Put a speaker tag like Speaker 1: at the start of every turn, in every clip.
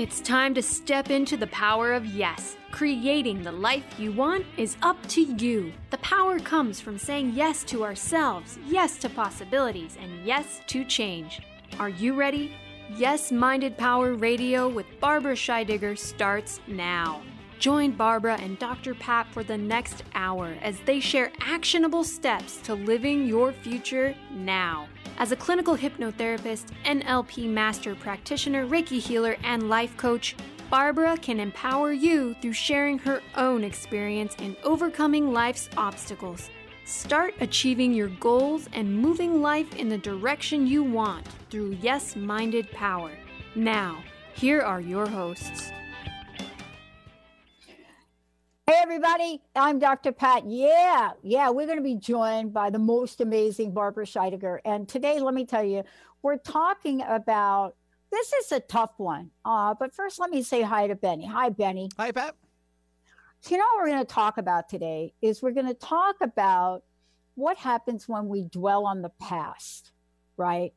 Speaker 1: It's time to step into the power of yes. Creating the life you want is up to you. The power comes from saying yes to ourselves, yes to possibilities, and yes to change. Are you ready? Yes Minded Power Radio with Barbara Scheidegger starts now. Join Barbara and Dr. Pat for the next hour as they share actionable steps to living your future now. As a clinical hypnotherapist, NLP master practitioner, Reiki healer, and life coach, Barbara can empower you through sharing her own experience in overcoming life's obstacles. Start achieving your goals and moving life in the direction you want through yes minded power. Now, here are your hosts.
Speaker 2: Hey, everybody, I'm Dr. Pat. Yeah, yeah, we're going to be joined by the most amazing Barbara Scheidegger. And today, let me tell you, we're talking about this is a tough one. Uh, but first, let me say hi to Benny. Hi, Benny.
Speaker 3: Hi, Pat.
Speaker 2: So, you know what we're going to talk about today is we're going to talk about what happens when we dwell on the past, right?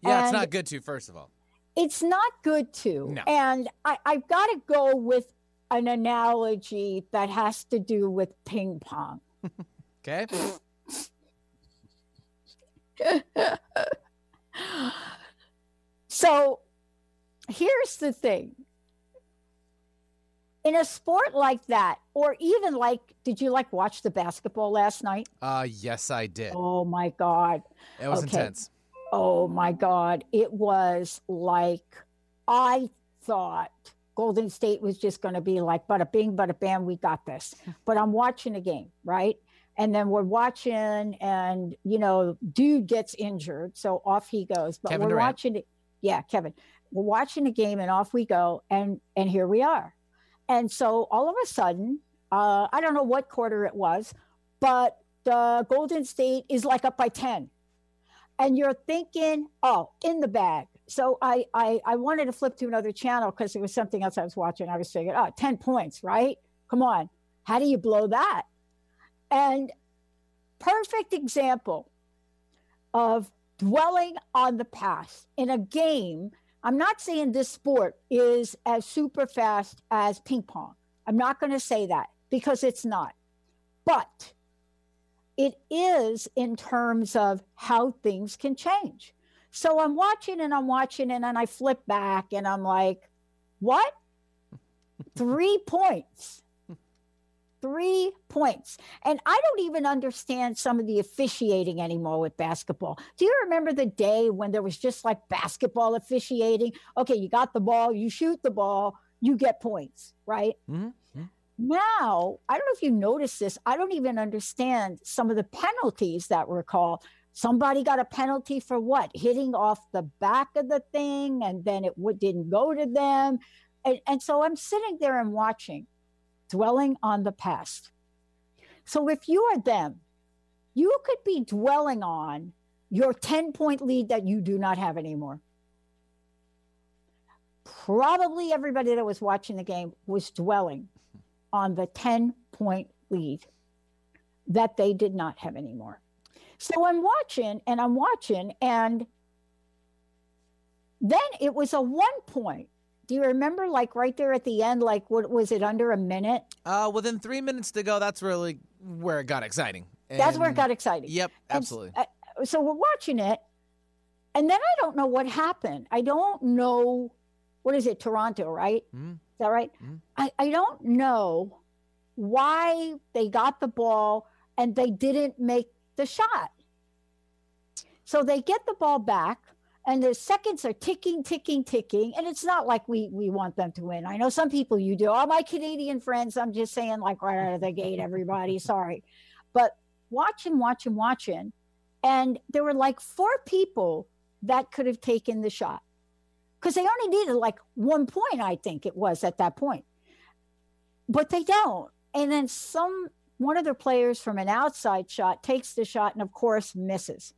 Speaker 3: Yeah, and it's not good to, first of all.
Speaker 2: It's not good to.
Speaker 3: No.
Speaker 2: And I, I've got to go with an analogy that has to do with ping pong.
Speaker 3: okay.
Speaker 2: so here's the thing in a sport like that or even like did you like watch the basketball last night
Speaker 3: uh yes i did
Speaker 2: oh my god
Speaker 3: it was okay. intense
Speaker 2: oh my god it was like i thought Golden State was just going to be like, bada bing, bada bam, we got this. But I'm watching a game, right? And then we're watching, and you know, dude gets injured, so off he goes. But
Speaker 3: Kevin
Speaker 2: we're
Speaker 3: Durant.
Speaker 2: watching it. Yeah, Kevin. We're watching a game, and off we go, and and here we are. And so all of a sudden, uh, I don't know what quarter it was, but the Golden State is like up by ten, and you're thinking, oh, in the bag so I, I I wanted to flip to another channel because it was something else I was watching. I was thinking, oh, 10 points, right? Come on. How do you blow that? And perfect example of dwelling on the past in a game. I'm not saying this sport is as super fast as ping pong. I'm not going to say that because it's not. But it is in terms of how things can change. So I'm watching and I'm watching and then I flip back and I'm like, what? Three points. Three points. And I don't even understand some of the officiating anymore with basketball. Do you remember the day when there was just like basketball officiating? Okay, you got the ball, you shoot the ball, you get points, right?
Speaker 3: Mm-hmm.
Speaker 2: Now, I don't know if you noticed this. I don't even understand some of the penalties that were called somebody got a penalty for what? Hitting off the back of the thing and then it w- didn't go to them. And, and so i'm sitting there and watching dwelling on the past. So if you are them you could be dwelling on your 10 point lead that you do not have anymore. Probably everybody that was watching the game was dwelling on the 10 point lead that they did not have anymore so I'm watching and I'm watching, and then it was a one point. Do you remember, like right there at the end, like what was it under a minute?
Speaker 3: Uh, within three minutes to go, that's really where it got exciting.
Speaker 2: And that's where it got exciting.
Speaker 3: Yep, absolutely.
Speaker 2: And, uh, so we're watching it, and then I don't know what happened. I don't know what is it, Toronto, right?
Speaker 3: Mm-hmm.
Speaker 2: Is that right?
Speaker 3: Mhm.
Speaker 2: I, I don't know why they got the ball and they didn't make the shot. So they get the ball back and the seconds are ticking, ticking, ticking. And it's not like we we want them to win. I know some people you do. All my Canadian friends, I'm just saying, like right out of the gate, everybody, sorry. But watching, watching, watching. And there were like four people that could have taken the shot. Because they only needed like one point, I think it was at that point. But they don't. And then some one of their players from an outside shot takes the shot and of course misses.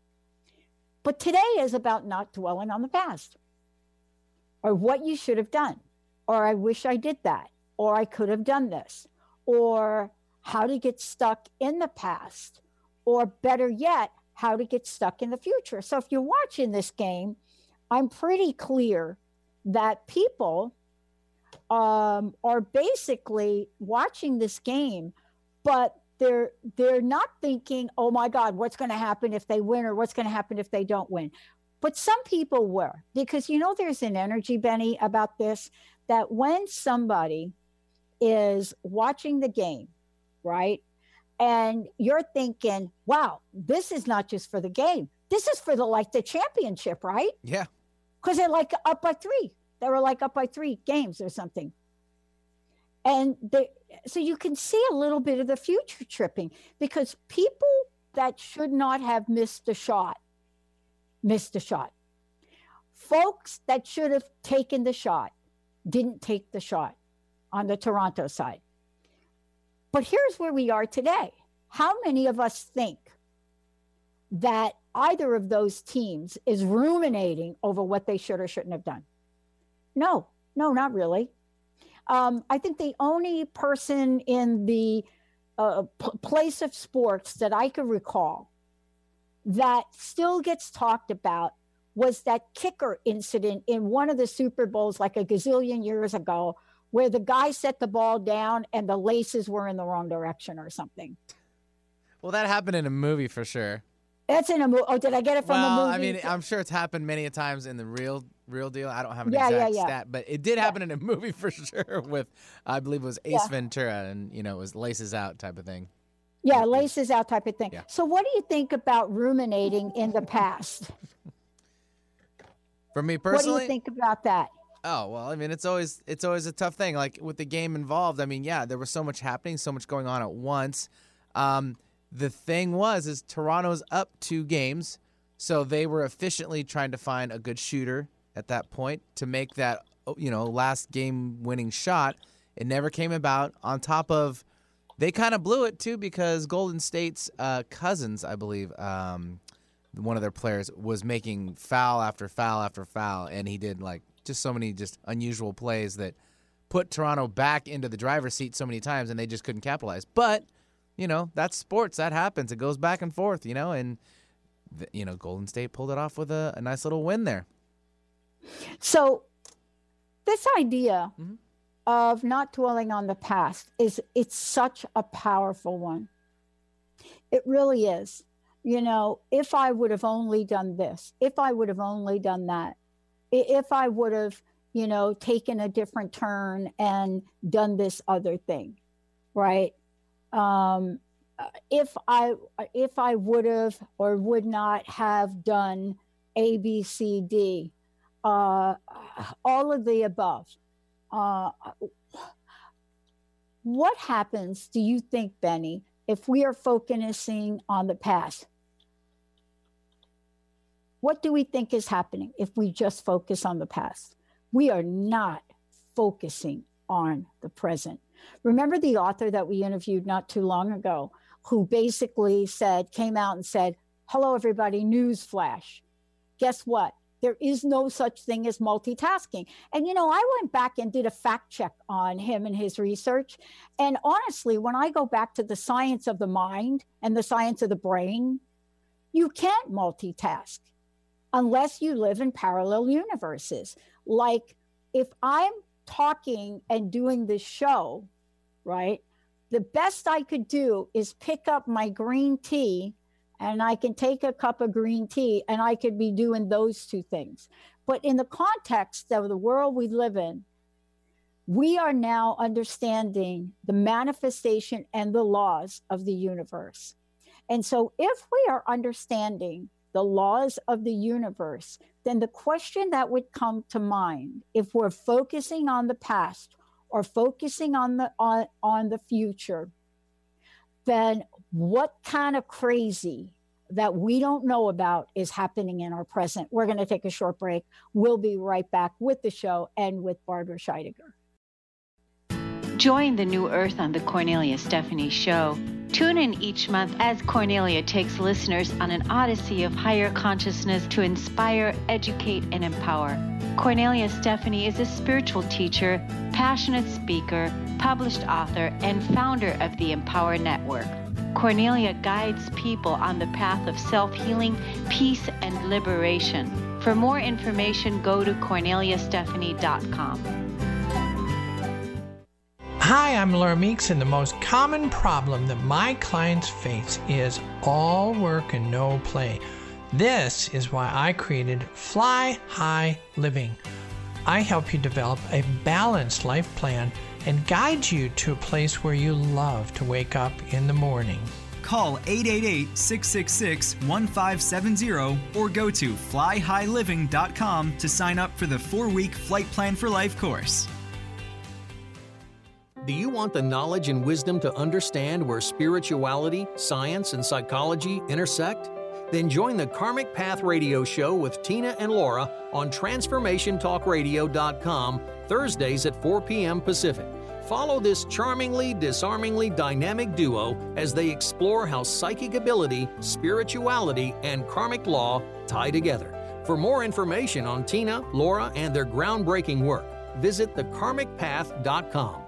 Speaker 2: But today is about not dwelling on the past. Or what you should have done, or I wish I did that, or I could have done this, or how to get stuck in the past, or better yet, how to get stuck in the future. So if you're watching this game, I'm pretty clear that people um, are basically watching this game, but they're they're not thinking, "Oh my God, what's going to happen if they win, or what's going to happen if they don't win." But some people were because you know there's an energy, Benny, about this that when somebody is watching the game, right, and you're thinking, "Wow, this is not just for the game. This is for the like the championship, right?"
Speaker 3: Yeah.
Speaker 2: Because they're like up by three. They were like up by three games or something. And they, so you can see a little bit of the future tripping because people that should not have missed a shot missed a shot. Folks that should have taken the shot didn't take the shot on the Toronto side. But here's where we are today. How many of us think that either of those teams is ruminating over what they should or shouldn't have done? No, no, not really. Um, I think the only person in the uh, p- place of sports that I could recall that still gets talked about was that kicker incident in one of the Super Bowls like a gazillion years ago, where the guy set the ball down and the laces were in the wrong direction or something.
Speaker 3: Well, that happened in a movie for sure.
Speaker 2: That's in a movie. Oh, did I get it from
Speaker 3: well,
Speaker 2: a movie?
Speaker 3: I mean, I'm sure it's happened many a times in the real real deal. I don't have an
Speaker 2: Yeah, yeah,
Speaker 3: exact
Speaker 2: yeah.
Speaker 3: stat, but it did happen in a movie for sure with I believe it was Ace
Speaker 2: Yeah.
Speaker 3: Ventura and you know, it was laces out type of thing.
Speaker 2: yeah, laces out type of thing.
Speaker 3: Yeah.
Speaker 2: So, what do you think about ruminating in the past?
Speaker 3: For me personally,
Speaker 2: what do you think about that?
Speaker 3: Oh well, I mean, it's always it's always a tough thing. Like with the game involved, I mean, yeah, there was so much happening, so much going on at once. Um, the thing was, is Toronto's up two games, so they were efficiently trying to find a good shooter at that point to make that oh, you know last game winning shot. It never came about. On top of, they kind of blew it too because Golden State's uh, Cousins, I believe, um, one of their players was making foul after foul after foul, and he did like just so many just unusual plays that put Toronto back into the driver's seat so many times, and they just couldn't capitalize. But you know that's sports; that happens. It goes back and forth, you know, and you know Golden State pulled it off with a, a nice little win there.
Speaker 2: So, this idea
Speaker 3: Mhm.
Speaker 2: of not dwelling on the past is it's such a powerful one. It really is. You know, if I would have only done this, if I would have only done that, if I would have, you know, taken a different turn and done this other thing, right? Um, if I if I would have or would not have done A, B, C, D, uh, all of the above. Uh, what happens, do you think, Benny, if we are focusing on the past? What do we think is happening if we just focus on the past? We are not focusing on the present. Remember the author that we interviewed not too long ago who basically said, came out and said, Hello, everybody, news flash. Guess what? There is no such thing as multitasking. And, you know, I went back and did a fact check on him and his research. And honestly, when I go back to the science of the mind and the science of the brain, you can't multitask unless you live in parallel universes. Like if I'm talking and doing this show, right? The best I could do is pick up my green tea and I can take a cup of green tea and I could be doing those two things. But in the context of the world we live in, we are now understanding the manifestation and the laws of the universe. And so, if we are understanding the laws of the universe, then the question that would come to mind if we're focusing on the past or focusing on the on, on the future, then what kind of crazy that we don't know about is happening in our present? We're going to take a short break. We'll be right back with the show and with Barbara Scheidegger.
Speaker 4: Join the new earth on the Cornelia Stephanie Show. Tune in each month as Cornelia takes listeners on an odyssey of higher consciousness to inspire, educate, and empower. Cornelia Stephanie is a spiritual teacher, passionate speaker, published author, and founder of the Empower Network. Cornelia guides people on the path of self healing, peace, and liberation. For more information, go to corneliastephanie.com.
Speaker 5: Hi, I'm Laura Meeks, and the most common problem that my clients face is all work and no play. This is why I created Fly High Living. I help you develop a balanced life plan and guide you to a place where you love to wake up in the morning.
Speaker 6: Call 888 666 1570 or go to flyhighliving.com to sign up for the four week Flight Plan for Life course.
Speaker 7: Do you want the knowledge and wisdom to understand where spirituality, science, and psychology intersect? Then join the Karmic Path Radio Show with Tina and Laura on TransformationTalkRadio.com Thursdays at 4 p.m. Pacific. Follow this charmingly, disarmingly dynamic duo as they explore how psychic ability, spirituality, and karmic law tie together. For more information on Tina, Laura, and their groundbreaking work, visit thekarmicpath.com.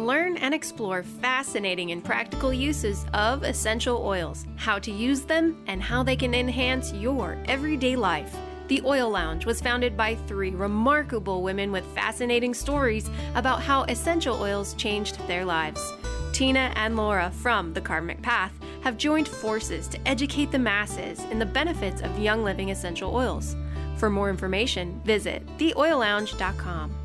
Speaker 1: Learn and explore fascinating and practical uses of essential oils, how to use them, and how they can enhance your everyday life. The Oil Lounge was founded by three remarkable women with fascinating stories about how essential oils changed their lives. Tina and Laura from The Karmic Path have joined forces to educate the masses in the benefits of Young Living essential oils. For more information, visit theoillounge.com.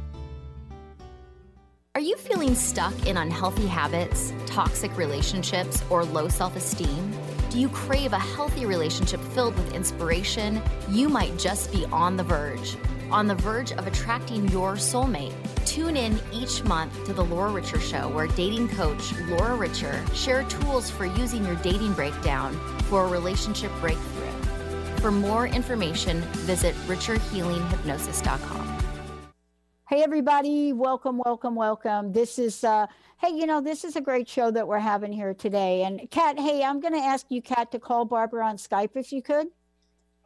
Speaker 8: Are you feeling stuck in unhealthy habits, toxic relationships, or low self esteem? Do you crave a healthy relationship filled with inspiration? You might just be on the verge. On the verge of attracting your soulmate. Tune in each month to The Laura Richer Show, where dating coach Laura Richer shares tools for using your dating breakdown for a relationship breakthrough. For more information, visit richerhealinghypnosis.com.
Speaker 2: Hey, everybody. Welcome, welcome, welcome. This is, uh, hey, you know, this is a great show that we're having here today. And Kat, hey, I'm going to ask you, Kat, to call Barbara on Skype if you could.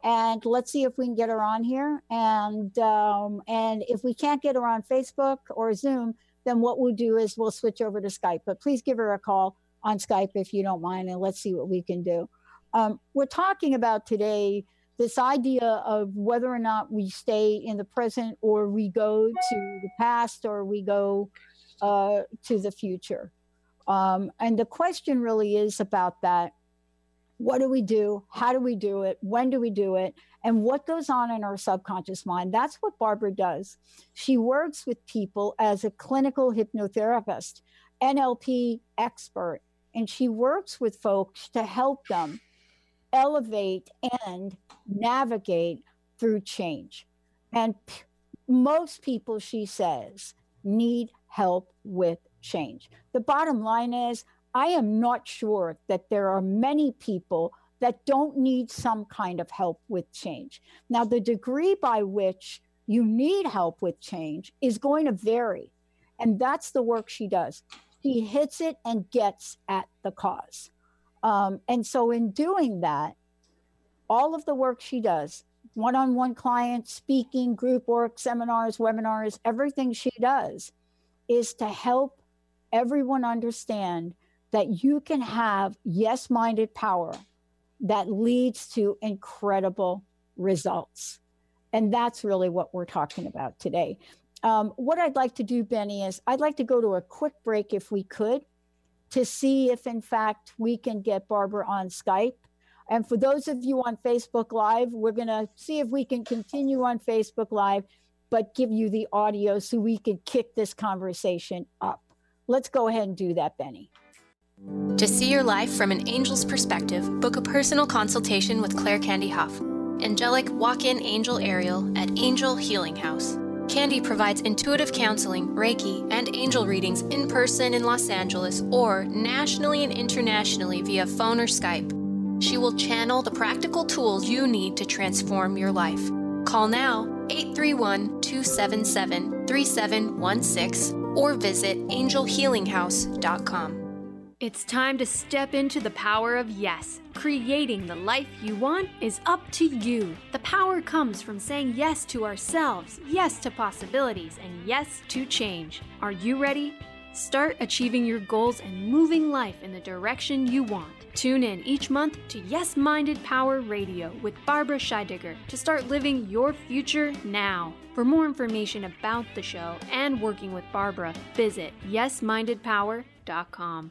Speaker 2: And let's see if we can get her on here. And um, and if we can't get her on Facebook or Zoom, then what we'll do is we'll switch over to Skype. But please give her a call on Skype if you don't mind, and let's see what we can do. Um, we're talking about today this idea of whether or not we stay in the present or we go to the past or we go uh, to the future. Um, and the question really is about that. What do we do? How do we do it? When do we do it? And what goes on in our subconscious mind? That's what Barbara does. She works with people as a clinical hypnotherapist, NLP expert, and she works with folks to help them elevate and navigate through change. And p- most people, she says, need help with change. The bottom line is, I am not sure that there are many people that don't need some kind of help with change. Now, the degree by which you need help with change is going to vary. And that's the work she does. She hits it and gets at the cause. Um, and so, in doing that, all of the work she does one on one clients, speaking, group work, seminars, webinars everything she does is to help everyone understand that you can have yes minded power that leads to incredible results. And that's really what we're talking about today. Um, what I'd like to do, Benny, is I'd like to go to a quick break if we could to see if, in fact, we can get Barbara on Skype. And for those of you on Facebook Live, we're going to see if we can continue on Facebook Live, but give you the audio so we can kick this conversation up. Let's go ahead and do that, Benny.
Speaker 1: To see your life from an angel's perspective, book a personal consultation with Claire Candy Hough, angelic walk in angel Ariel at Angel Healing House. Candy provides intuitive counseling, Reiki, and angel readings in person in Los Angeles or nationally and internationally via phone or Skype. She will channel the practical tools you need to transform your life. Call now 831 277 3716 or visit angelhealinghouse.com. It's time to step into the power of yes. Creating the life you want is up to you. The power comes from saying yes to ourselves, yes to possibilities, and yes to change. Are you ready? Start achieving your goals and moving life in the direction you want. Tune in each month to Yes Minded Power Radio with Barbara Scheidegger to start living your future now. For more information about the show and working with Barbara, visit yesmindedpower.com.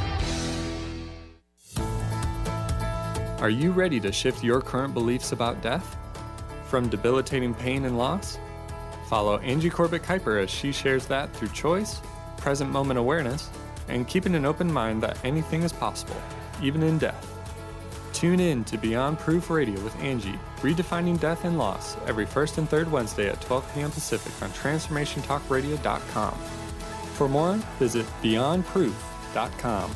Speaker 9: Are you ready to shift your current beliefs about death? From debilitating pain and loss? Follow Angie Corbett Kuiper as she shares that through choice, present moment awareness, and keeping an open mind that anything is possible, even in death. Tune in to Beyond Proof Radio with Angie, redefining death and loss every first and third Wednesday at 12 p.m. Pacific on TransformationTalkRadio.com. For more, visit BeyondProof.com.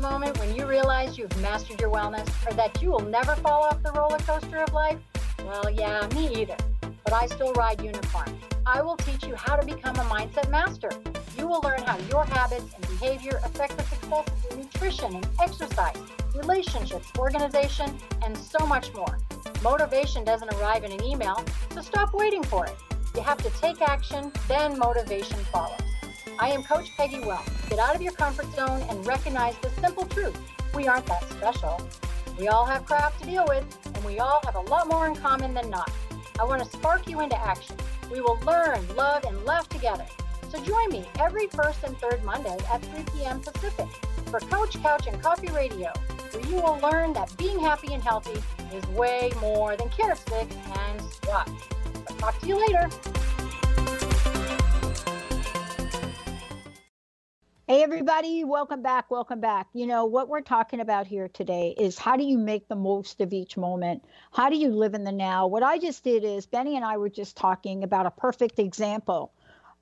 Speaker 10: That moment when you realize you've mastered your wellness or that you will never fall off the roller coaster of life? Well, yeah, me either. But I still ride unicorn. I will teach you how to become a mindset master. You will learn how your habits and behavior affect the success of your nutrition and exercise, relationships, organization, and so much more. Motivation doesn't arrive in an email, so stop waiting for it. You have to take action, then motivation follows. I am Coach Peggy Well. Get out of your comfort zone and recognize the simple truth. We aren't that special. We all have crap to deal with, and we all have a lot more in common than not. I want to spark you into action. We will learn, love, and laugh together. So join me every first and third Monday at 3 p.m. Pacific for Coach Couch and Coffee Radio, where you will learn that being happy and healthy is way more than carrot sticks and squats. Talk to you later.
Speaker 2: Hey, everybody, welcome back. Welcome back. You know, what we're talking about here today is how do you make the most of each moment? How do you live in the now? What I just did is Benny and I were just talking about a perfect example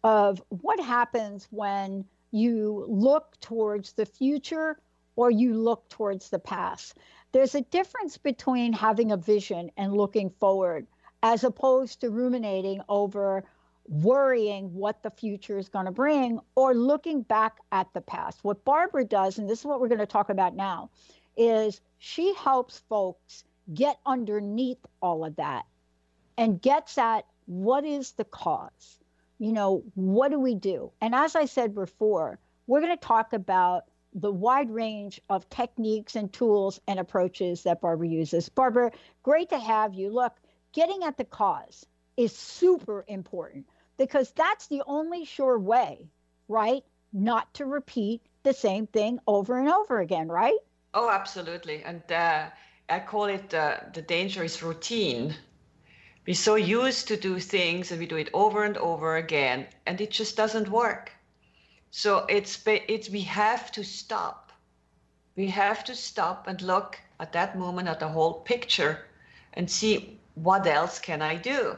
Speaker 2: of what happens when you look towards the future or you look towards the past. There's a difference between having a vision and looking forward as opposed to ruminating over worrying what the future is going to bring or looking back at the past. What Barbara does, and this is what we're going to talk about now, is she helps folks get underneath all of that and gets at what is the cause? You know, what do we do? And as I said before, we're going to talk about the wide range of techniques and tools and approaches that Barbara uses. Barbara, great to have you. Look, getting at the cause is super important because that's the only sure way, right? Not to repeat the same thing over and over again, right?
Speaker 11: Oh, absolutely. And uh, I call it uh, the dangerous routine. We're so used to do things and we do it over and over again, and it just doesn't work. So it's it's we have to stop. We have to stop and look at that moment at the whole picture and see what else can I do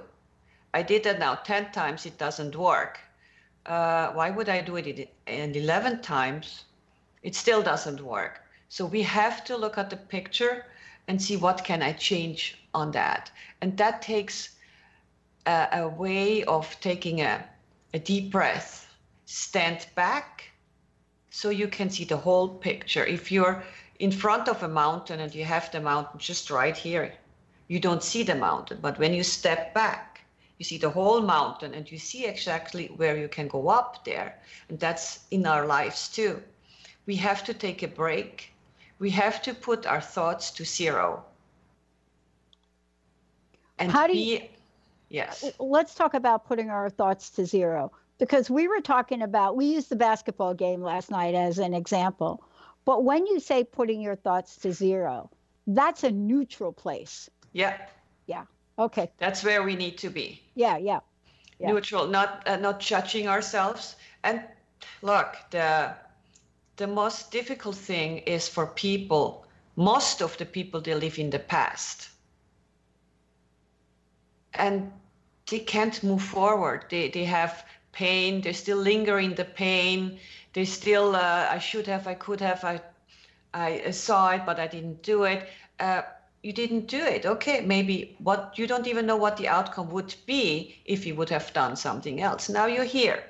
Speaker 11: I did that now 10 times, it doesn't work. uh, why would I do it in 11 times? It still doesn't work. So we have to look at the picture and see what can I change on that. And that takes a, a way of taking a, a deep breath, stand back so you can see the whole picture. If you're in front of a mountain and you have the mountain just right here, you don't see the mountain. But when you step back, you see the whole mountain and you see exactly where you can go up there. And that's in our lives too. We have to take a break. We have to put our thoughts to zero. And
Speaker 2: How do
Speaker 11: be,
Speaker 2: you-
Speaker 11: yes.
Speaker 2: Uh, let's talk about putting our thoughts to zero because we were talking about we used the basketball game last night as an example but when you say putting your thoughts to zero that's a neutral place
Speaker 11: Yeah,
Speaker 2: yeah okay
Speaker 11: that's where we need to be.
Speaker 2: yeah yeah Yeah.
Speaker 11: neutral, not uh, not judging ourselves. And look, the the most difficult thing is for people. Most of the people they live in the past, and they can't move forward. They they have pain. They still linger in the pain. They still uh, I should have, I could have, I I saw it, but I didn't do it. Uh, you didn't do it. Okay, maybe what you don't even know what the outcome would be if you would have done something else. Now you're here.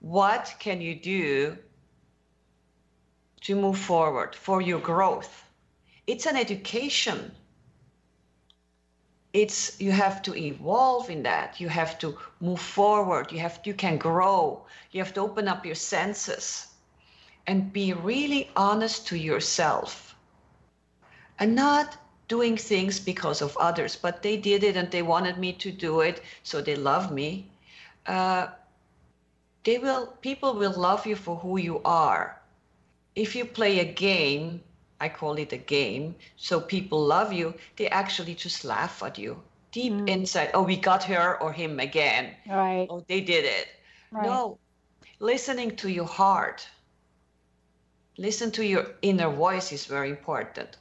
Speaker 11: What can you do to move forward for your growth? It's an education. It's you have to evolve in that. You have to move forward. You have you can grow. You have to open up your senses and be really honest to yourself and not doing things because of others, but they did it and they wanted me to do it, so they love me. Uh, they will, people will love you for who you are. If you play a game, I call it a game, so people love you, they actually just laugh at you. Deep inside, oh, we got her or him again.
Speaker 2: right
Speaker 11: Oh, they did it.
Speaker 2: Right.
Speaker 11: No, listening to your heart, listen to your inner voice is very important.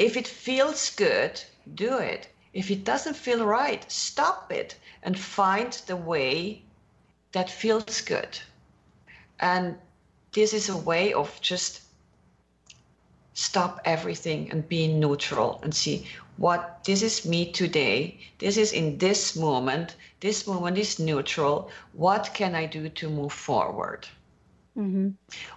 Speaker 11: If it feels good, do it. If it doesn't feel right, stop it and find the way that feels good. And this is a way of just stop everything and be neutral and see what this is me today. This is in this moment. This moment is neutral. What can I do to move forward?
Speaker 2: mm-hmm.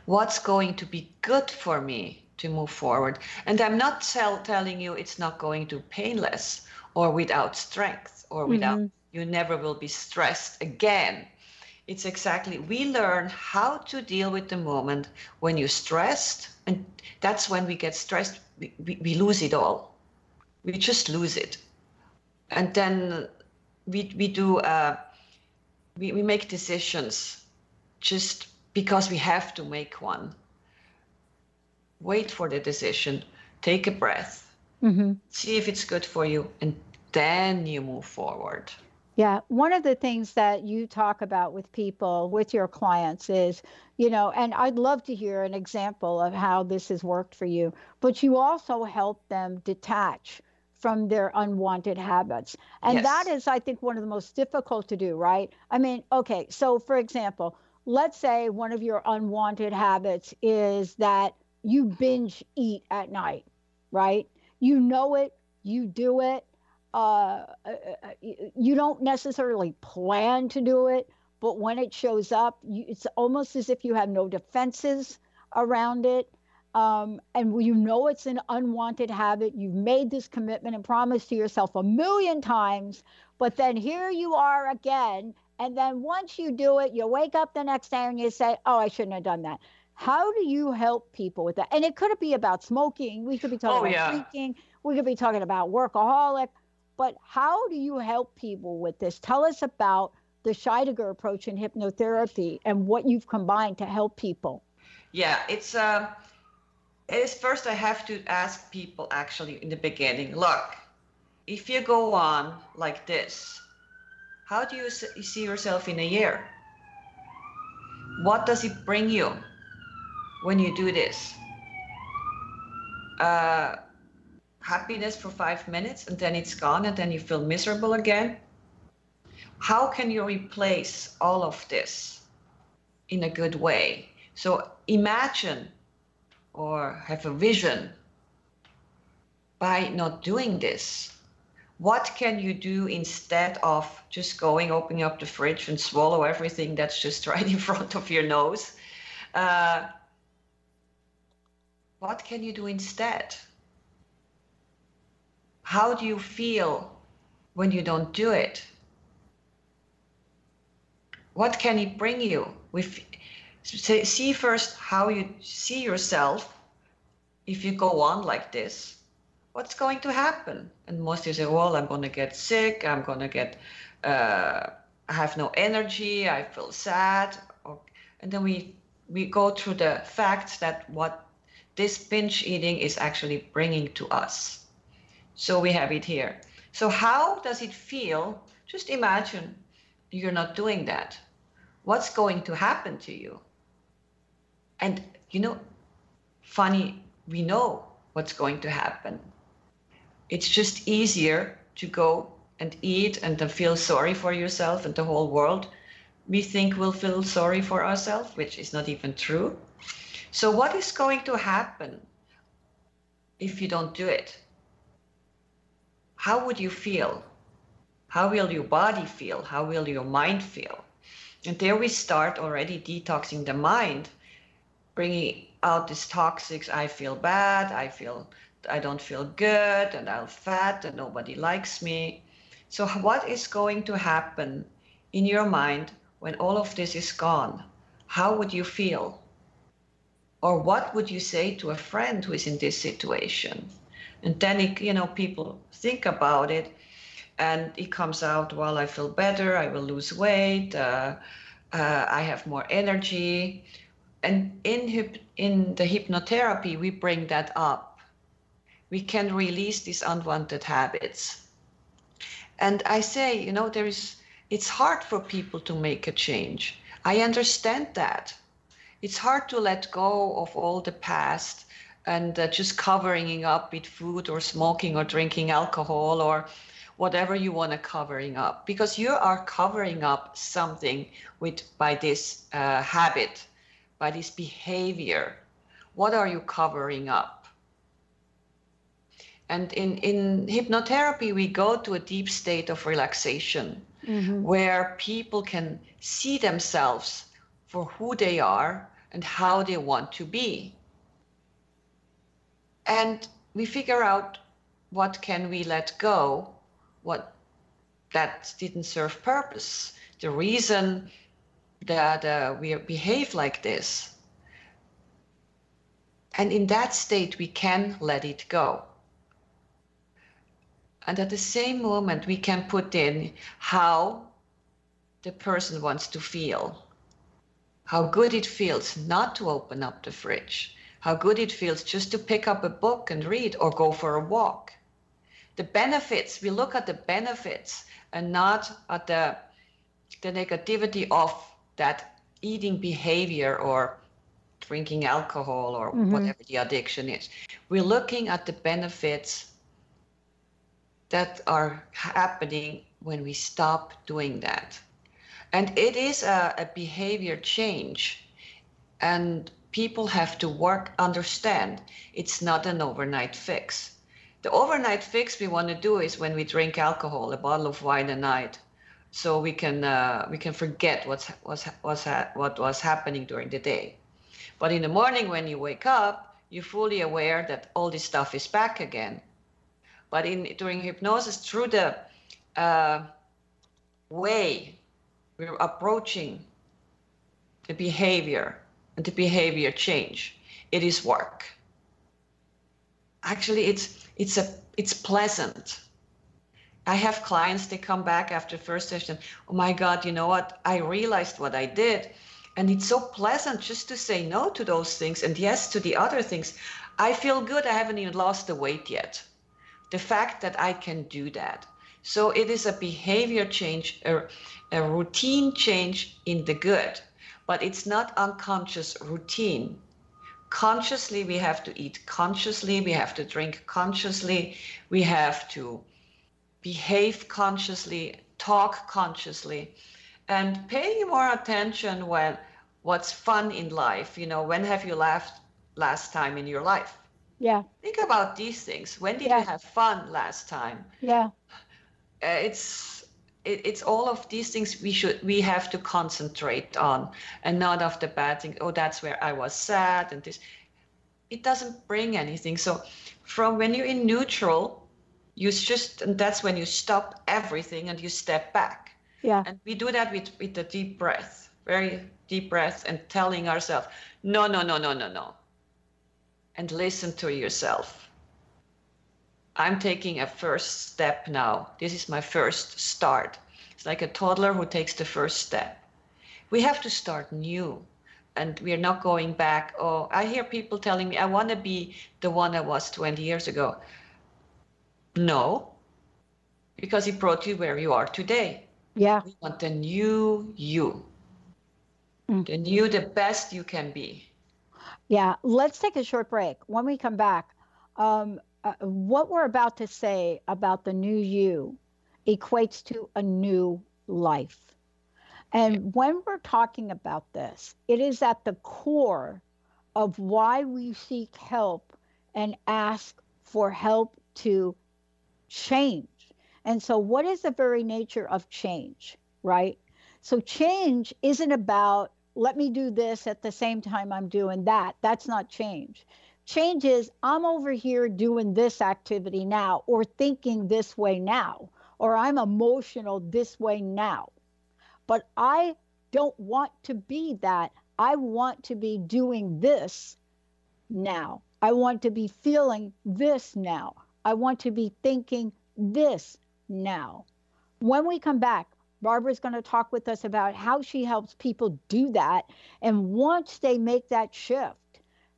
Speaker 11: what's going to be good for me to move forward. And I'm not tell, telling you it's not going to painless or without strength or without,
Speaker 2: Mhm.
Speaker 11: you never will be stressed again. It's exactly, we learn how to deal with the moment when you're stressed. And that's when we get stressed, we, we, we lose it all. We just lose it. And then we, we do, uh, we, we make decisions just because we have to make one. Wait for the decision, take a breath,
Speaker 2: Mm-hmm.
Speaker 11: see if it's good for you, and then you move forward.
Speaker 2: Yeah, one of the things that you talk about with people, with your clients is, you know, and I'd love to hear an example of how this has worked for you, but you also help them detach from their unwanted habits. And that
Speaker 11: Yes.
Speaker 2: is, I think, one of the most difficult to do, right? I mean, okay, so for example, let's say one of your unwanted habits is that you binge eat at night, right? You know it, you do it uh, uh, uh, y- you don't necessarily plan to do it, but when it shows up, you, it's almost as if you have no defenses around it. Um, and you know it's an unwanted habit. You've made this commitment and promise to yourself a million times, but then here you are again. And then once you do it, you wake up the next day and you say, Oh, I shouldn't have done that. How do you help people with that? And it could be about smoking. We could be talking
Speaker 11: Oh,
Speaker 2: about
Speaker 11: yeah.
Speaker 2: drinking. We could be talking about workaholic but how do you help people with this? Tell us about the Scheidegger approach in hypnotherapy and what you've combined to help people.
Speaker 11: Yeah, it's uh, it's first I have to ask people actually in the beginning. Look, if you go on like this, how do you see yourself in a year? What does it bring you when you do this? Uh, happiness for five minutes and then it's gone and then you feel miserable again? How can you replace all of this in a good way. So imagine or have a vision by not doing this. What can you do instead of just going, opening up the fridge and swallow everything that's just right in front of your nose? Uh, what can you do instead? How do you feel when you don't do it? What can it bring you? With see first how you see yourself if you go on like this what's going to happen and most of you say well i'm going to get sick i'm going to get uh, i have no energy i feel sad or, and then we we go through the facts that what this binge eating is actually bringing to us so we have it here so how does it feel just imagine you're not doing that what's going to happen to you and you know, funny, we know what's going to happen. It's just easier to go and eat and then feel sorry for yourself and the whole world. We think we'll feel sorry for ourselves, which is not even true. So, what is going to happen if you don't do it? How would you feel? How will your body feel? How will your mind feel? And there we start already detoxing the mind bringing out this toxics i feel bad i feel i don't feel good and i'm fat and nobody likes me so what is going to happen in your mind when all of this is gone how would you feel or what would you say to a friend who is in this situation? And then you know people think about it and it comes out well i feel better i will lose weight uh, uh, i have more energy. And in in the hypnotherapy we bring that up. We can release these unwanted habits. And i say you know there is it's hard for people to make a change. I understand that it's hard to let go of all the past and uh, just covering up with food or smoking or drinking alcohol or whatever you want to covering up because you are covering up something with by this uh, habit by this behavior? What are you covering up? And in, in hypnotherapy, we go to a deep state of relaxation mm-hmm. where people can see themselves for who they are and how they want to be. And we figure out what can we let go, what that didn't serve purpose. The reason that uh, we behave like this. And in that state, we can let it go. And at the same moment, we can put in how the person wants to feel, how good it feels not to open up the fridge, how good it feels just to pick up a book and read or go for a walk. The benefits, we look at the benefits and not at the, the negativity of that eating behavior or drinking alcohol or mm-hmm. whatever the addiction is. We're looking at the benefits that are happening when we stop doing that. And it is a, a behavior change. And people have to work, understand it's not an overnight fix. The overnight fix we want to do is when we drink alcohol, a bottle of wine a night, so we can uh, we can forget what's what's, what's ha- what was happening during the day. But in the morning when you wake up, you're fully aware that all this stuff is back again. But in during hypnosis, through the uh, way we're approaching the behavior and the behavior change, it is work. Actually, it's it's a it's pleasant I have clients, they come back after first session. Oh my God, you know what? I realized what I did. And it's so pleasant just to say no to those things and yes to the other things. I feel good. I haven't even lost the weight yet. The fact that I can do that. So it is a behavior change, a, a routine change in the good, but it's not unconscious routine. Consciously, we have to eat consciously, we have to drink consciously, we have to behave consciously, talk consciously, and paying more attention when what's fun in life. You know, when have you laughed last time in your life?
Speaker 2: Yeah.
Speaker 11: Think about these things. When did
Speaker 2: Yeah.
Speaker 11: you have fun last time?
Speaker 2: Yeah.
Speaker 11: Uh, it's it, it's all of these things we should we have to concentrate on and not of the bad thing oh that's where i was sad and this. It doesn't bring anything. So from when you're in neutral you just and that's when you stop everything and you step back.
Speaker 2: Yeah.
Speaker 11: and we do that with with a deep breath very deep breath and telling ourselves no no no no no no. And listen to yourself I'm taking a first step now. This is my first start. It's like a toddler who takes the first step. We have to start new and we're not going back. Oh, I hear people telling me, I want to be the one I was 20 years ago. No, because it brought you where you are today.
Speaker 2: Yeah.
Speaker 11: We want the new you, the new, the best you can be.
Speaker 2: Yeah, let's take a short break. When we come back, um, uh, what we're about to say about the new you equates to a new life. And when we're talking about this, it is at the core of why we seek help and ask for help to change. And so, what is the very nature of change, right? So, change isn't about let me do this at the same time I'm doing that. That's not change. Change is I'm over here doing this activity now, or thinking this way now, or I'm emotional this way now. But I don't want to be that. I want to be doing this now. I want to be feeling this now. I want to be thinking this now. When we come back, Barbara's going to talk with us about how she helps people do that. And once they make that shift,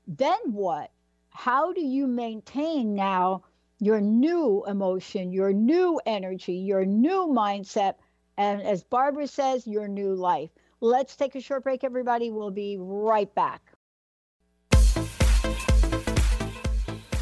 Speaker 2: then what? How do you maintain now your new emotion, your new energy, your new mindset, and as Barbara says, your new life? Let's take a short break, everybody. We'll be right back.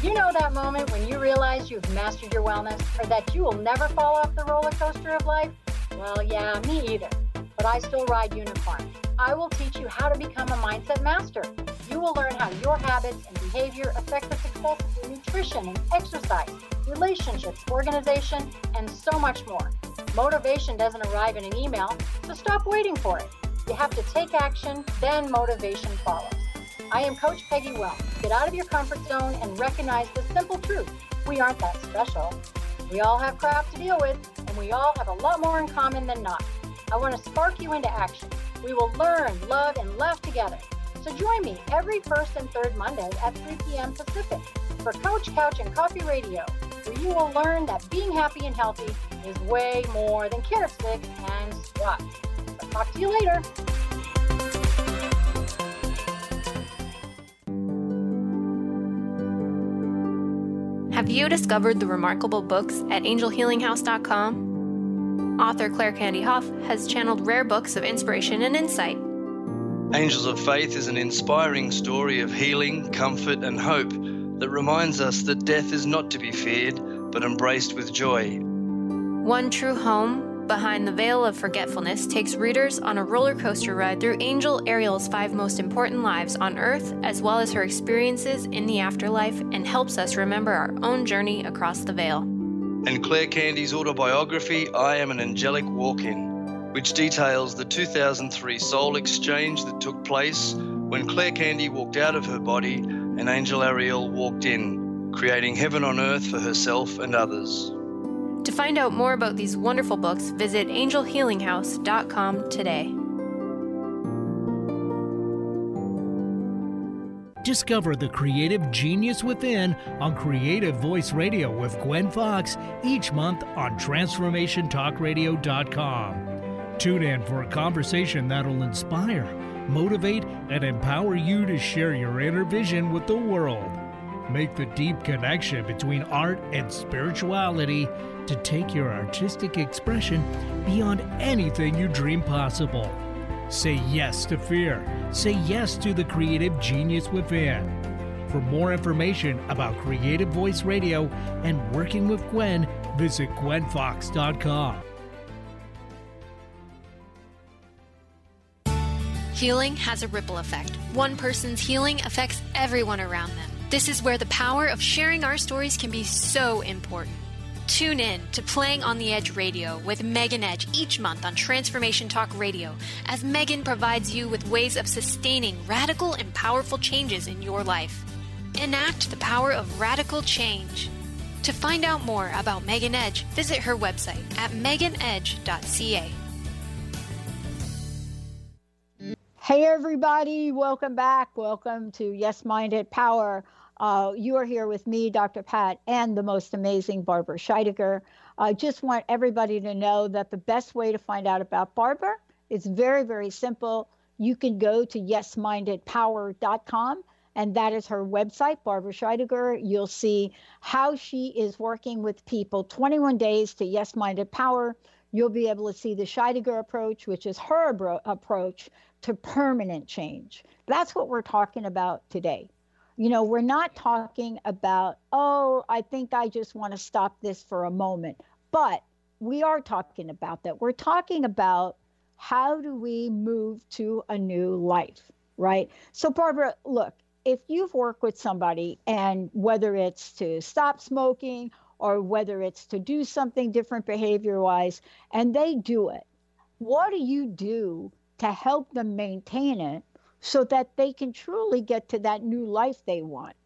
Speaker 10: You know that moment when you realize you've mastered your wellness or that you will never fall off the roller coaster of life? Well, yeah, me either. But I still ride unicorn. I will teach you how to become a mindset master. You will learn how your habits and behavior affect the success of your nutrition and exercise, relationships, organization, and so much more. Motivation doesn't arrive in an email, so stop waiting for it. You have to take action, then motivation follows. I am Coach Peggy Well. Get out of your comfort zone and recognize the simple truth. We aren't that special. We all have crap to deal with, and we all have a lot more in common than not. I want to spark you into action. We will learn, love, and laugh together. So join me every first and third Monday at 3 p.m. Pacific for Coach Couch and Coffee Radio, where you will learn that being happy and healthy is way more than carrot sticks and squats. Talk to you later.
Speaker 1: Have you discovered the remarkable books at angelhealinghouse.com? Author Claire Candy Hough has channeled rare books of inspiration and insight.
Speaker 12: Angels of Faith is an inspiring story of healing, comfort, and hope that reminds us that death is not to be feared, but embraced with joy.
Speaker 1: One True Home, Behind the Veil of Forgetfulness, takes readers on a roller coaster ride through Angel Ariel's five most important lives on Earth, as well as her experiences in the afterlife, and helps us remember our own journey across the veil.
Speaker 12: And Claire Candy's autobiography, I Am an Angelic Walk In, which details the 2003 soul exchange that took place when Claire Candy walked out of her body and Angel Ariel walked in, creating heaven on earth for herself and others.
Speaker 1: To find out more about these wonderful books, visit angelhealinghouse.com today.
Speaker 13: Discover the creative genius within on Creative Voice Radio with Gwen Fox each month on TransformationTalkRadio.com. Tune in for a conversation that'll inspire, motivate, and empower you to share your inner vision with the world. Make the deep connection between art and spirituality to take your artistic expression beyond anything you dream possible. Say yes to fear. Say yes to the creative genius within. For more information about Creative Voice Radio and working with Gwen, visit gwenfox.com.
Speaker 1: Healing has a ripple effect. One person's healing affects everyone around them. This is where the power of sharing our stories can be so important. Tune in to Playing on the Edge Radio with Megan Edge each month on Transformation Talk Radio as Megan provides you with ways of sustaining radical and powerful changes in your life. Enact the power of radical change. To find out more about Megan Edge, visit her website at meganedge.ca.
Speaker 2: Hey, everybody, welcome back. Welcome to Yes Minded Power. Uh, you are here with me, Dr. Pat, and the most amazing Barbara Scheidegger. I just want everybody to know that the best way to find out about Barbara is very, very simple. You can go to yesmindedpower.com, and that is her website, Barbara Scheidegger. You'll see how she is working with people 21 days to Yes Minded Power. You'll be able to see the Scheidegger approach, which is her abro- approach to permanent change. That's what we're talking about today. You know, we're not talking about, oh, I think I just want to stop this for a moment. But we are talking about that. We're talking about how do we move to a new life, right? So, Barbara, look, if you've worked with somebody and whether it's to stop smoking or whether it's to do something different behavior wise, and they do it, what do you do to help them maintain it so that they can truly get to that new life they want?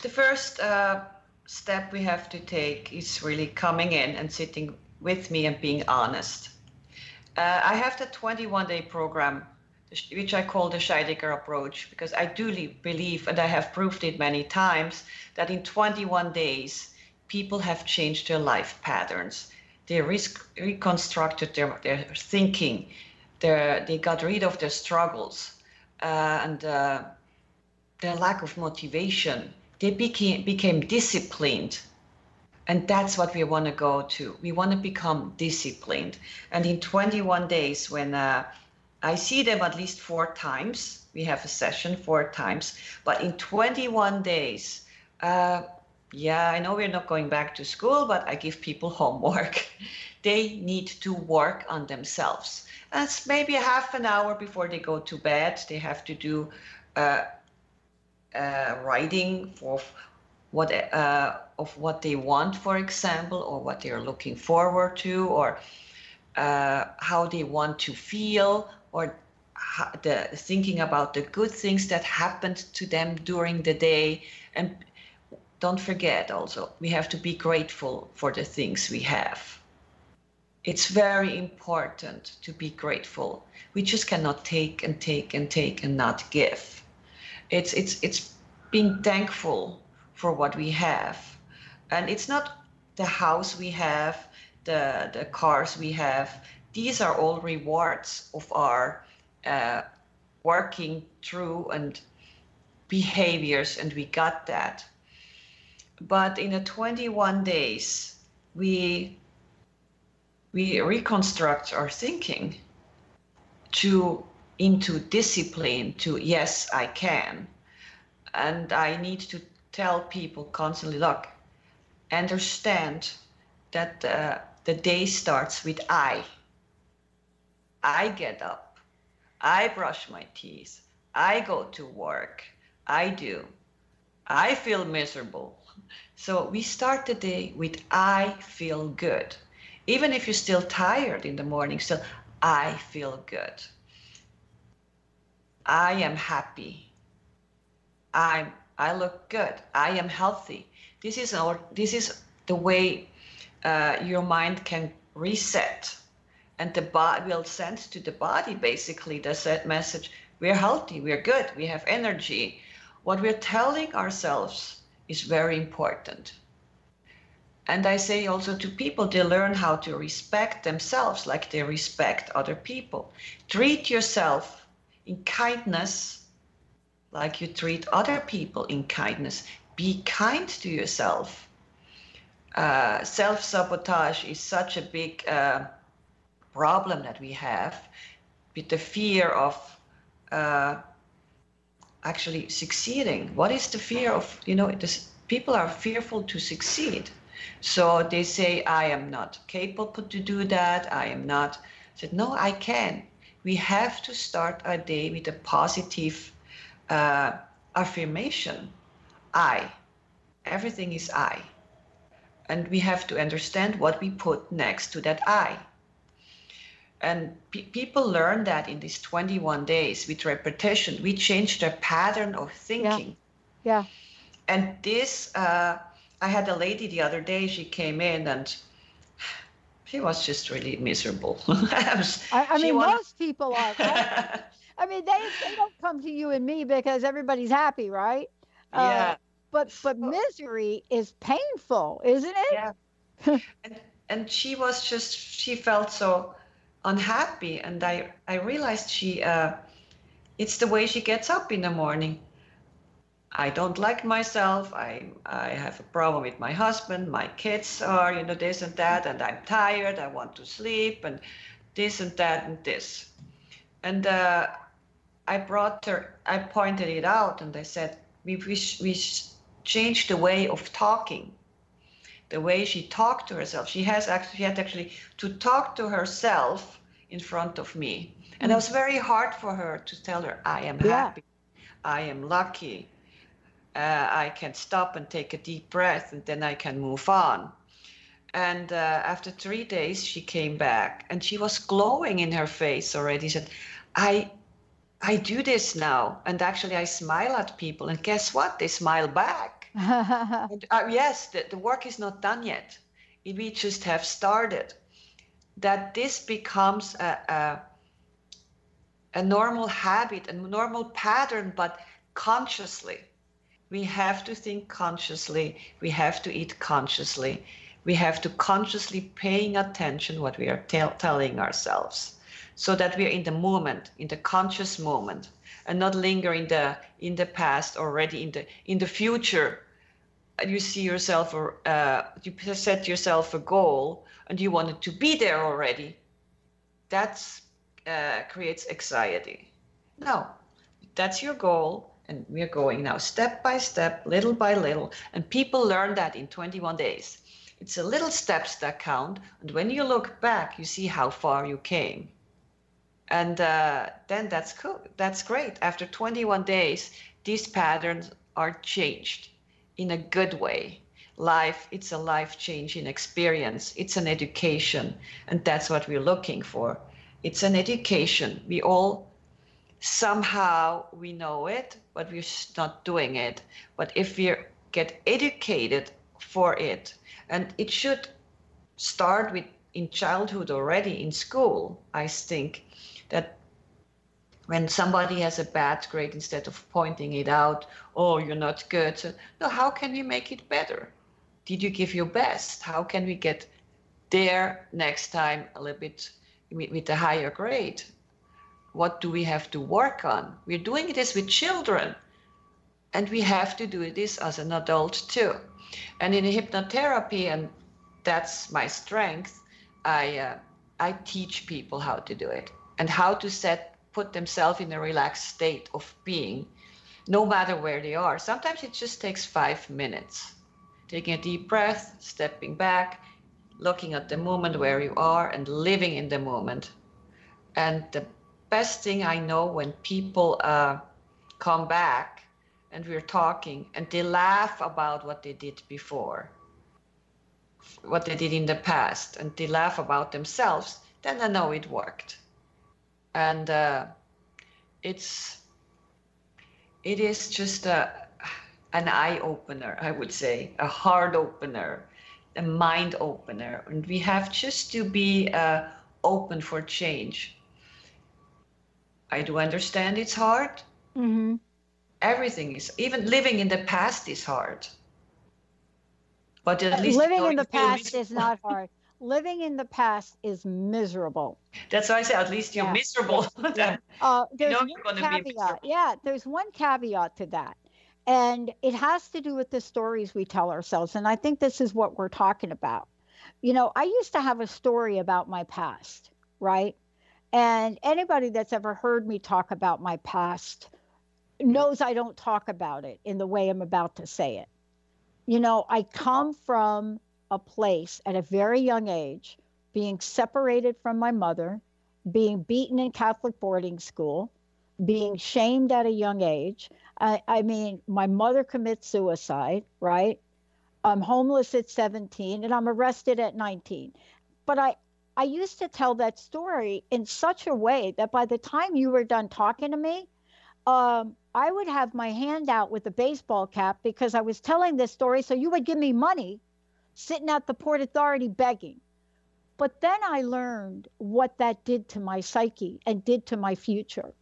Speaker 11: The first uh, step we have to take is really coming in and sitting with me and being honest. Uh, I have the 21 day program, which I call the Scheidegger approach, because I do believe, and I have proved it many times, that in 21 days, people have changed their life patterns. They re- reconstructed their, their thinking, they got rid of their struggles uh, and uh, their lack of motivation. They became became disciplined, and that's what we want to go to. We want to become disciplined. And in 21 days, when uh, I see them at least four times, we have a session four times. But in 21 days, uh, yeah, I know we're not going back to school, but I give people homework. They need to work on themselves that's maybe a half an hour before they go to bed. They have to do uh, uh, writing for what uh, of what they want, for example, or what they are looking forward to, or uh, how they want to feel, or the thinking about the good things that happened to them during the day. And don't forget also, we have to be grateful for the things we have it's very important to be grateful. We just cannot take and take and take and not give. It's it's it's being thankful for what we have, and it's not the house we have, the the cars we have. These are all rewards of our uh, working through and behaviors, and we got that. But in the 21 days, we we reconstruct our thinking to into discipline to yes i can. And i need to tell people constantly look understand that uh, the day starts with i. I get up. I brush my teeth. I go to work. I do. I feel miserable. So we start the day with i feel good even if you're still tired in the morning, still, I feel good. I am happy. I'm I look good. I am healthy. This is our this is the way uh, your mind can reset, and the body will send to the body basically the set message: we're healthy, we're good, we have energy. What we're telling ourselves is very important. And I say also to people, they learn how to respect themselves like they respect other people. Treat yourself in kindness like you treat other people in kindness. Be kind to yourself. Uh, Self sabotage is such a big uh, problem that we have with the fear of uh, actually succeeding. What is the fear of, you know, this, people are fearful to succeed so they say, I am not capable to do that. I am not. I said, no, I can. we have to start our day with a positive uh, affirmation I. Everything is I. And we have to understand what we put next to that I. And pe- people learn that in these 21 days with repetition. We change their pattern of thinking.
Speaker 2: Yeah. yeah.
Speaker 11: And this, uh, I had a lady the other day, she came in and she was just really miserable.
Speaker 2: I, I mean,
Speaker 11: wanted-
Speaker 2: most people are. right? I mean, they, they don't come to you and me because everybody's happy, right? Uh,
Speaker 11: Yeah.
Speaker 2: But but misery is painful, isn't it?
Speaker 11: Yeah. and, and she was just, she felt so unhappy. And I, I realized she, uh, it's the way she gets up in the morning. I don't like myself. I, I have a problem with my husband. My kids are, you know, this and that. And I'm tired. I want to sleep and this and that and this. And uh, I brought her, I pointed it out and I said, we, we, we changed the way of talking the way she talked to herself. She has actually she had actually to talk to herself in front of me, and it was very hard for her to tell her, "I am
Speaker 2: Yeah.
Speaker 11: happy, I am lucky, uh, I can stop and take a deep breath, and then I can move on." And uh, after three days, she came back, and she was glowing in her face already. She said, "I." I do this now, and actually, I smile at people, and guess what? They smile back. And, uh, yes, the, the work is not done yet. We just have started. That this becomes a, a, a normal habit, a normal pattern, but consciously. We have to think consciously. We have to eat consciously. We have to consciously paying attention what we are tell telling ourselves, so that we are in the moment, in the conscious moment, and not linger in the in the past already in the in the future you see yourself or uh, you set yourself a goal and you want it to be there already that uh, creates anxiety no that's your goal and we're going now step by step little by little. And people learn that in 21 days. It's a little steps that count. And when you look back you see how far you came. And uh, then that's cool that's great. After 21 days these patterns are changed in a good way. Life it's a life changing experience. It's an education. And that's what we're looking for. It's an education. We all somehow we know it but we're not doing it. But if we get educated for it and it should start with in childhood already in school i think that when somebody has a bad grade instead of pointing it out oh you're not good so, no how can we make it better? Did you give your best? How can we get there next time a little bit with a higher grade what do we have to work on? We're doing this with children and we have to do this as an adult too. And in hypnotherapy and that's my strength i uh, i teach people how to do it and how to set put themselves in a relaxed state of being no matter where they are. Sometimes it just takes five minutes. Taking a deep breath stepping back looking at the moment where you are and living in the moment. And the best thing i know when people uh, come back and we're talking and they laugh about what they did before what they did in the past and they laugh about themselves then i know it worked. And uh, it's it is just a an eye opener i would say a heart opener a mind opener. And we have just to be uh, open for change i do understand it's hard
Speaker 2: Mm-hmm.
Speaker 11: everything is even living in the past is hard but at least
Speaker 2: living in the past is not hard. living in the past is miserable.
Speaker 11: that's why i say at least you're
Speaker 2: Yeah.
Speaker 11: miserable Then
Speaker 2: Uh,
Speaker 11: you
Speaker 2: there's
Speaker 11: know
Speaker 2: one
Speaker 11: you're going to be
Speaker 2: caveat. Yeah, there's one caveat to that. And it has to do with the stories we tell ourselves. And I think this is what we're talking about. You know, I used to have a story about my past, right? And anybody that's ever heard me talk about my past knows I don't talk about it in the way I'm about to say it. You know, I come from a place at a very young age being separated from my mother being beaten in Catholic boarding school, being shamed at a young age. I, I mean, my mother commits suicide, right? I'm homeless at 17 and I'm arrested at 19. But I, I used to tell that story in such a way that by the time you were done talking to me, um, I would have my hand out with a baseball cap because I was telling this story. So you would give me money sitting at the Port Authority begging. But then I learned what that did to my psyche and did to my future.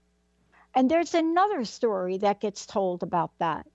Speaker 2: And there's another story that gets told about that.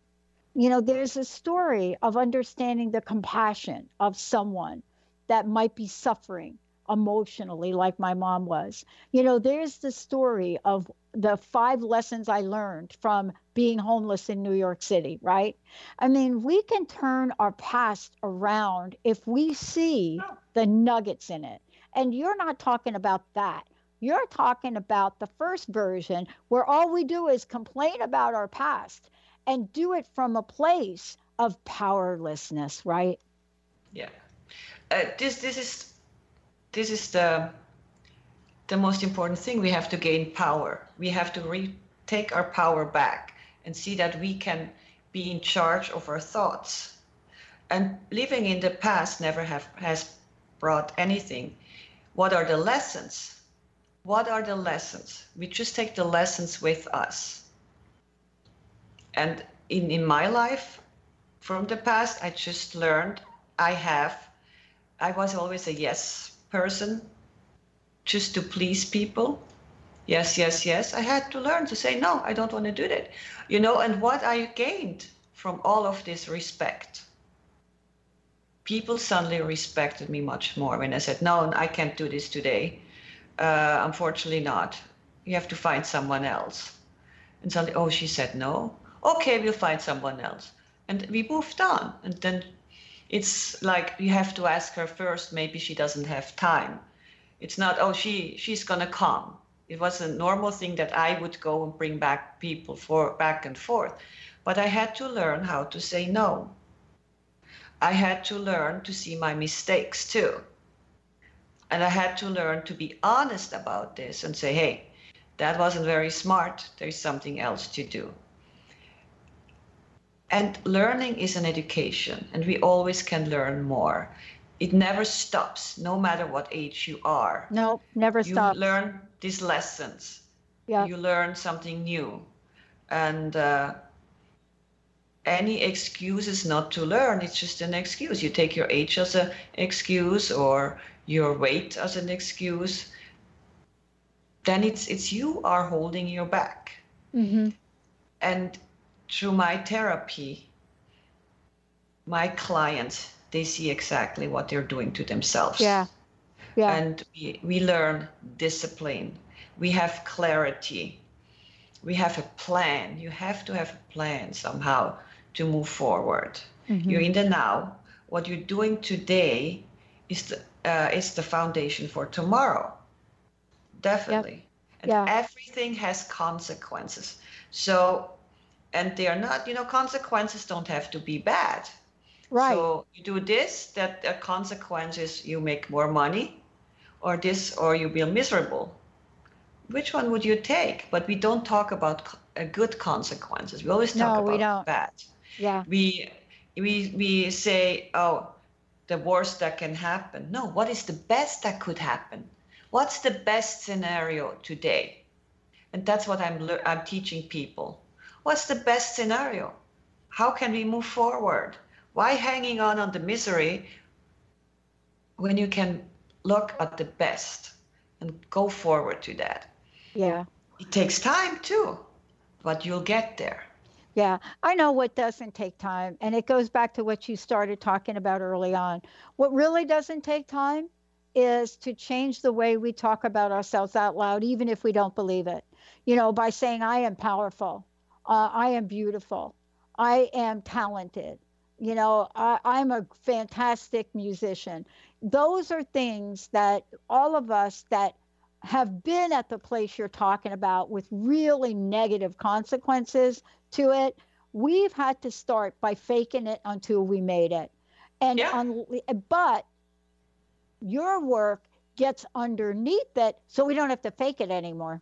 Speaker 2: You know, there's a story of understanding the compassion of someone that might be suffering emotionally, like my mom was. You know, there's the story of the five lessons I learned from being homeless in New York City, right? I mean, we can turn our past around if we see the nuggets in it. And you're not talking about that. You're talking about the first version where all we do is complain about our past and do it from a place of powerlessness, right?
Speaker 11: Yeah. Uh, this this is this is the the most important thing. We have to gain power. We have to take our power back and see that we can be in charge of our thoughts. And living in the past never have has brought anything. What are the lessons? what are the lessons? We just take the lessons with us. And in, in my life, from the past, I just learned I have, I was always a yes person, just to please people. Yes, yes, yes. I had to learn to say, no, I don't want to do that. You know, and what I gained from all of this respect. People suddenly respected me much more when I said, no, I can't do this today uh, unfortunately not. You have to find someone else. And suddenly, oh, she said no. Okay, we'll find someone else. And we moved on. And then it's like you have to ask her first, maybe she doesn't have time. It's not, oh, she she's gonna come. It was a normal thing that I would go and bring back people for back and forth. But I had to learn how to say no. I had to learn to see my mistakes too. And I had to learn to be honest about this and say, hey, that wasn't very smart. There's something else to do. And learning is an education, and we always can learn more. It never stops, no matter what age you are.
Speaker 2: No, never
Speaker 11: you
Speaker 2: stops.
Speaker 11: You learn these lessons.
Speaker 2: Yeah.
Speaker 11: You learn something new. And uh, any excuses not to learn, it's just an excuse. You take your age as an excuse or your weight as an excuse, then it's it's you are holding your back.
Speaker 2: Mm-hmm.
Speaker 11: And through my therapy, my clients they see exactly what they're doing to themselves.
Speaker 2: Yeah. Yeah.
Speaker 11: And we, we learn discipline. We have clarity. We have a plan. You have to have a plan somehow to move forward.
Speaker 2: Mm-hmm.
Speaker 11: You're in the now. What you're doing today is the uh, is the foundation for tomorrow. Definitely.
Speaker 2: Yep.
Speaker 11: And
Speaker 2: Yeah.
Speaker 11: everything has consequences. So, and they're not, you know, consequences don't have to be bad.
Speaker 2: Right.
Speaker 11: So you do this, that the consequence is you make more money, or this, or you be miserable. Which one would you take? But we don't talk about uh, good consequences. We always talk
Speaker 2: No,
Speaker 11: about
Speaker 2: we don't.
Speaker 11: bad
Speaker 2: Yeah.
Speaker 11: we we we say oh the worst that can happen no what is the best that could happen what's the best scenario today and that's what i'm i'm teaching people what's the best scenario how can we move forward why hanging on on the misery when you can look at the best and go forward to that
Speaker 2: Yeah.
Speaker 11: it takes time too but you'll get there
Speaker 2: Yeah, I know what doesn't take time. And it goes back to what you started talking about early on. What really doesn't take time is to change the way we talk about ourselves out loud, even if we don't believe it. You know, by saying, I am powerful, uh, I am beautiful, I am talented, you know, I, I'm a fantastic musician. Those are things that all of us that have been at the place you're talking about with really negative consequences to it, we've had to start by faking it until we made it. And un- but your work gets underneath it so we don't have to fake it anymore.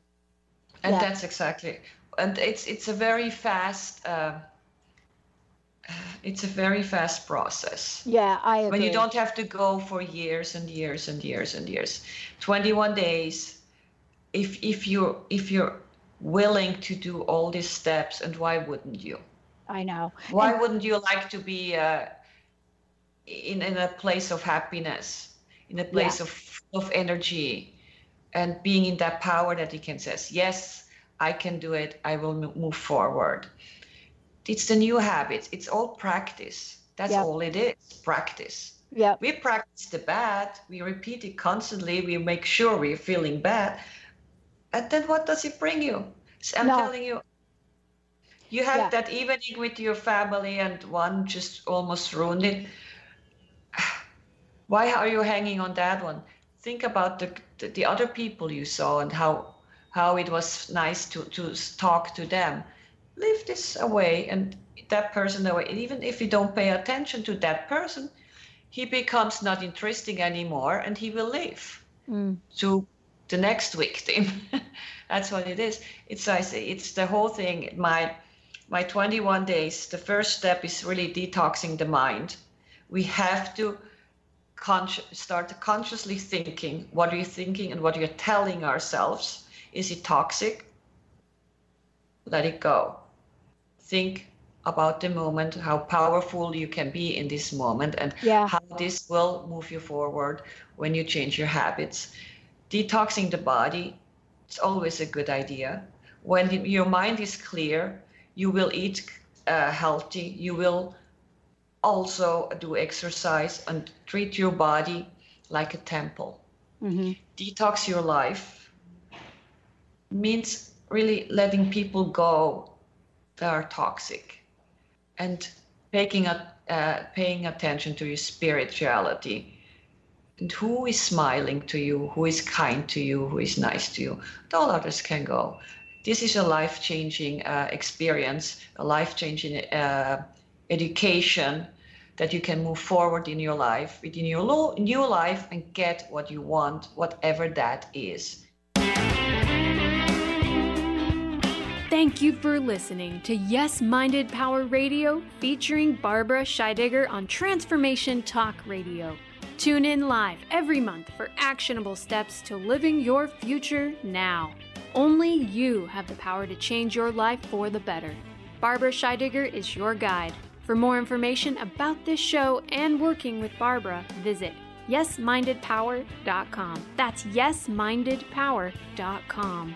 Speaker 11: And
Speaker 2: Yeah.
Speaker 11: that's exactly, and it's it's a very fast. Uh, it's a very fast process.
Speaker 2: Yeah, I agree.
Speaker 11: When you don't have to go for years and years and years and years, 21 days. If if you're if you're willing to do all these steps, and why wouldn't you?
Speaker 2: I know.
Speaker 11: Why
Speaker 2: And-
Speaker 11: wouldn't you like to be uh, in in a place of happiness, in a place
Speaker 2: Yeah.
Speaker 11: of of energy, and being in that power that you can says, yes, I can do it. I will move forward. It's the new habits. It's all practice. That's
Speaker 2: Yeah.
Speaker 11: all it is. Practice.
Speaker 2: Yeah.
Speaker 11: We practice the bad. We repeat it constantly. We make sure we're feeling bad. And then what does it bring you? I'm
Speaker 2: No.
Speaker 11: telling you, you have
Speaker 2: Yeah.
Speaker 11: that evening with your family and one just almost ruined it. Why are you hanging on that one? Think about the, the, the other people you saw and how how it was nice to, to talk to them. Leave this away and that person away. And even if you don't pay attention to that person, he becomes not interesting anymore and he will leave
Speaker 2: Mm.
Speaker 11: to the next victim. That's what it is. It's I say it's the whole thing. My my 21 days. The first step is really detoxing the mind. We have to start consciously thinking. What are you thinking and what you're telling ourselves? Is it toxic? Let it go. Think about the moment, how powerful you can be in this moment, and
Speaker 2: Yeah.
Speaker 11: how this will move you forward when you change your habits. Detoxing the body, it's always a good idea. When your mind is clear, you will eat uh, healthy, you will also do exercise and treat your body like a temple.
Speaker 2: Mm-hmm.
Speaker 11: Detox your life means really letting people go that are toxic and paying, a, uh, paying attention to your spirituality and who is smiling to you, who is kind to you, who is nice to you. All others can go. This is a life changing uh, experience, a life changing uh, education that you can move forward in your life, within your lo- new life, and get what you want, whatever that is.
Speaker 1: Thank you for listening to Yes Minded Power Radio featuring Barbara Scheidegger on Transformation Talk Radio. Tune in live every month for actionable steps to living your future now. Only you have the power to change your life for the better. Barbara Scheidegger is your guide. For more information about this show and working with Barbara, visit yesmindedpower.com. That's yesmindedpower.com.